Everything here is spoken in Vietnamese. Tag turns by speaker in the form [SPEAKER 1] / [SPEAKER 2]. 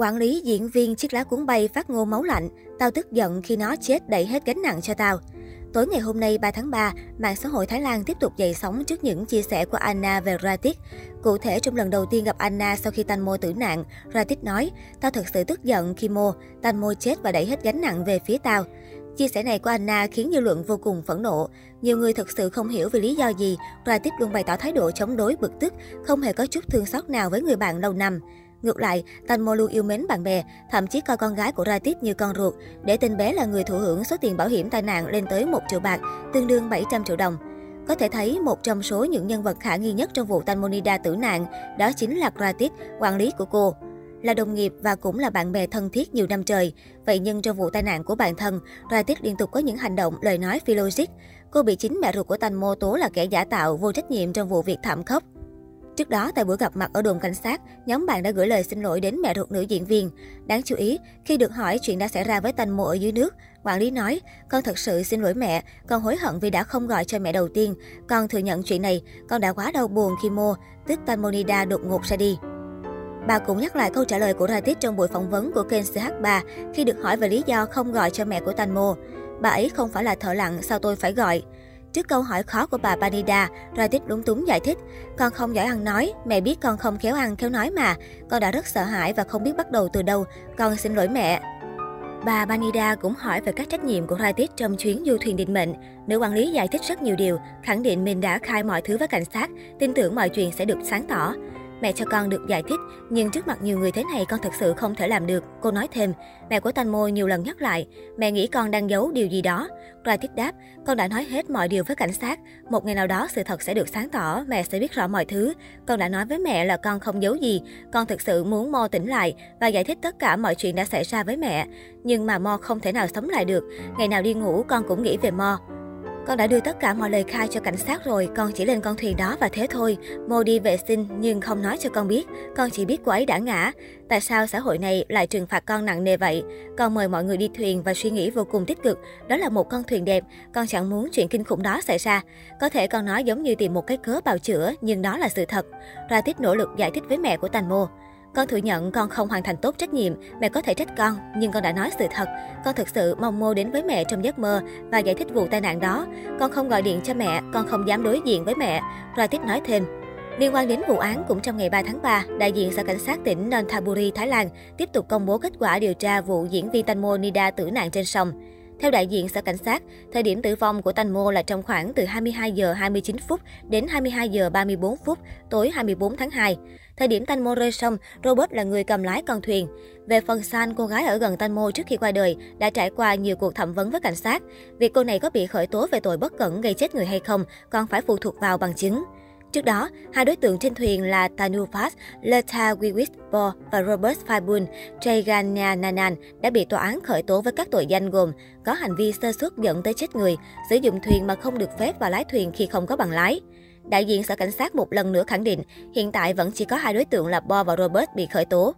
[SPEAKER 1] Quản lý diễn viên chiếc lá cuốn bay phát ngôn máu lạnh, tao tức giận khi nó chết đẩy hết gánh nặng cho tao. Tối ngày hôm nay 3 tháng 3, mạng xã hội Thái Lan tiếp tục dậy sóng trước những chia sẻ của Anna về Ratit. Cụ thể, trong lần đầu tiên gặp Anna sau khi Tanmo tử nạn, Ratit nói, tao thật sự tức giận khi Mo, Tanmo chết và đẩy hết gánh nặng về phía tao. Chia sẻ này của Anna khiến dư luận vô cùng phẫn nộ. Nhiều người thực sự không hiểu vì lý do gì, Ratit luôn bày tỏ thái độ chống đối bực tức, không hề có chút thương xót nào với người bạn lâu năm. Ngược lại, Tanmo luôn yêu mến bạn bè, thậm chí coi con gái của Ratit như con ruột, để tên bé là người thụ hưởng số tiền bảo hiểm tai nạn lên tới 1 triệu bạc, tương đương 700 triệu đồng. Có thể thấy một trong số những nhân vật khả nghi nhất trong vụ Tanmonida tử nạn, đó chính là Gratis, quản lý của cô. Là đồng nghiệp và cũng là bạn bè thân thiết nhiều năm trời. Vậy nhưng trong vụ tai nạn của bản thân, Gratis liên tục có những hành động, lời nói phi logic. Cô bị chính mẹ ruột của Tanmo tố là kẻ giả tạo, vô trách nhiệm trong vụ việc thảm khốc. Trước đó, tại buổi gặp mặt ở đồn cảnh sát, nhóm bạn đã gửi lời xin lỗi đến mẹ ruột nữ diễn viên. Đáng chú ý, khi được hỏi chuyện đã xảy ra với Tanh Mô ở dưới nước, quản lý nói, con thật sự xin lỗi mẹ, con hối hận vì đã không gọi cho mẹ đầu tiên. Con thừa nhận chuyện này, con đã quá đau buồn khi Mô, tức Tanmonida đột ngột ra đi. Bà cũng nhắc lại câu trả lời của Ratit trong buổi phỏng vấn của kênh CH3 khi được hỏi về lý do không gọi cho mẹ của Tanmo. Bà ấy không phải là thợ lặng, sao tôi phải gọi? Trước câu hỏi khó của bà Panida, Radit lúng túng giải thích. Con không giỏi ăn nói, mẹ biết con không khéo ăn khéo nói mà. Con đã rất sợ hãi và không biết bắt đầu từ đâu. Con xin lỗi mẹ. Bà Banida cũng hỏi về các trách nhiệm của Radit trong chuyến du thuyền định mệnh. Nữ quản lý giải thích rất nhiều điều, khẳng định mình đã khai mọi thứ với cảnh sát, tin tưởng mọi chuyện sẽ được sáng tỏ. Mẹ cho con được giải thích, nhưng trước mặt nhiều người thế này con thật sự không thể làm được. Cô nói thêm, mẹ của Thanh Mô nhiều lần nhắc lại, mẹ nghĩ con đang giấu điều gì đó. Ratit đáp, con đã nói hết mọi điều với cảnh sát. Một ngày nào đó sự thật sẽ được sáng tỏ, mẹ sẽ biết rõ mọi thứ. Con đã nói với mẹ là con không giấu gì. Con thực sự muốn Mo tỉnh lại và giải thích tất cả mọi chuyện đã xảy ra với mẹ. Nhưng mà Mo không thể nào sống lại được. Ngày nào đi ngủ con cũng nghĩ về Mo. Con đã đưa tất cả mọi lời khai cho cảnh sát rồi, con chỉ lên con thuyền đó và thế thôi. Mô đi vệ sinh nhưng không nói cho con biết, con chỉ biết cô ấy đã ngã. Tại sao xã hội này lại trừng phạt con nặng nề vậy? Con mời mọi người đi thuyền và suy nghĩ vô cùng tích cực. Đó là một con thuyền đẹp, con chẳng muốn chuyện kinh khủng đó xảy ra. Có thể con nói giống như tìm một cái cớ bào chữa, nhưng đó là sự thật. Ra tiết nỗ lực giải thích với mẹ của Tành Mô. Con thừa nhận con không hoàn thành tốt trách nhiệm, mẹ có thể trách con, nhưng con đã nói sự thật. Con thực sự mong mô đến với mẹ trong giấc mơ và giải thích vụ tai nạn đó. Con không gọi điện cho mẹ, con không dám đối diện với mẹ. Ratit nói thêm. Liên quan đến vụ án, cũng trong ngày 3 tháng 3, đại diện Sở Cảnh sát tỉnh Nonthaburi, Thái Lan tiếp tục công bố kết quả điều tra vụ diễn viên Tanmo Nida tử nạn trên sông. Theo đại diện Sở Cảnh sát, thời điểm tử vong của Tanmo là trong khoảng từ 22 giờ 29 phút đến 22 giờ 34 phút tối 24 tháng 2. Thời điểm Tanmo rơi sông, Robert là người cầm lái con thuyền. Về phần San, cô gái ở gần Tanmo trước khi qua đời, đã trải qua nhiều cuộc thẩm vấn với cảnh sát. Việc cô này có bị khởi tố về tội bất cẩn gây chết người hay không còn phải phụ thuộc vào bằng chứng. Trước đó, hai đối tượng trên thuyền là Tanufas Leta Wiwisbo và Robert Faibun Nanan đã bị tòa án khởi tố với các tội danh gồm có hành vi sơ suất dẫn tới chết người, sử dụng thuyền mà không được phép và lái thuyền khi không có bằng lái. Đại diện Sở Cảnh sát một lần nữa khẳng định, hiện tại vẫn chỉ có hai đối tượng là Bo và Robert bị khởi tố.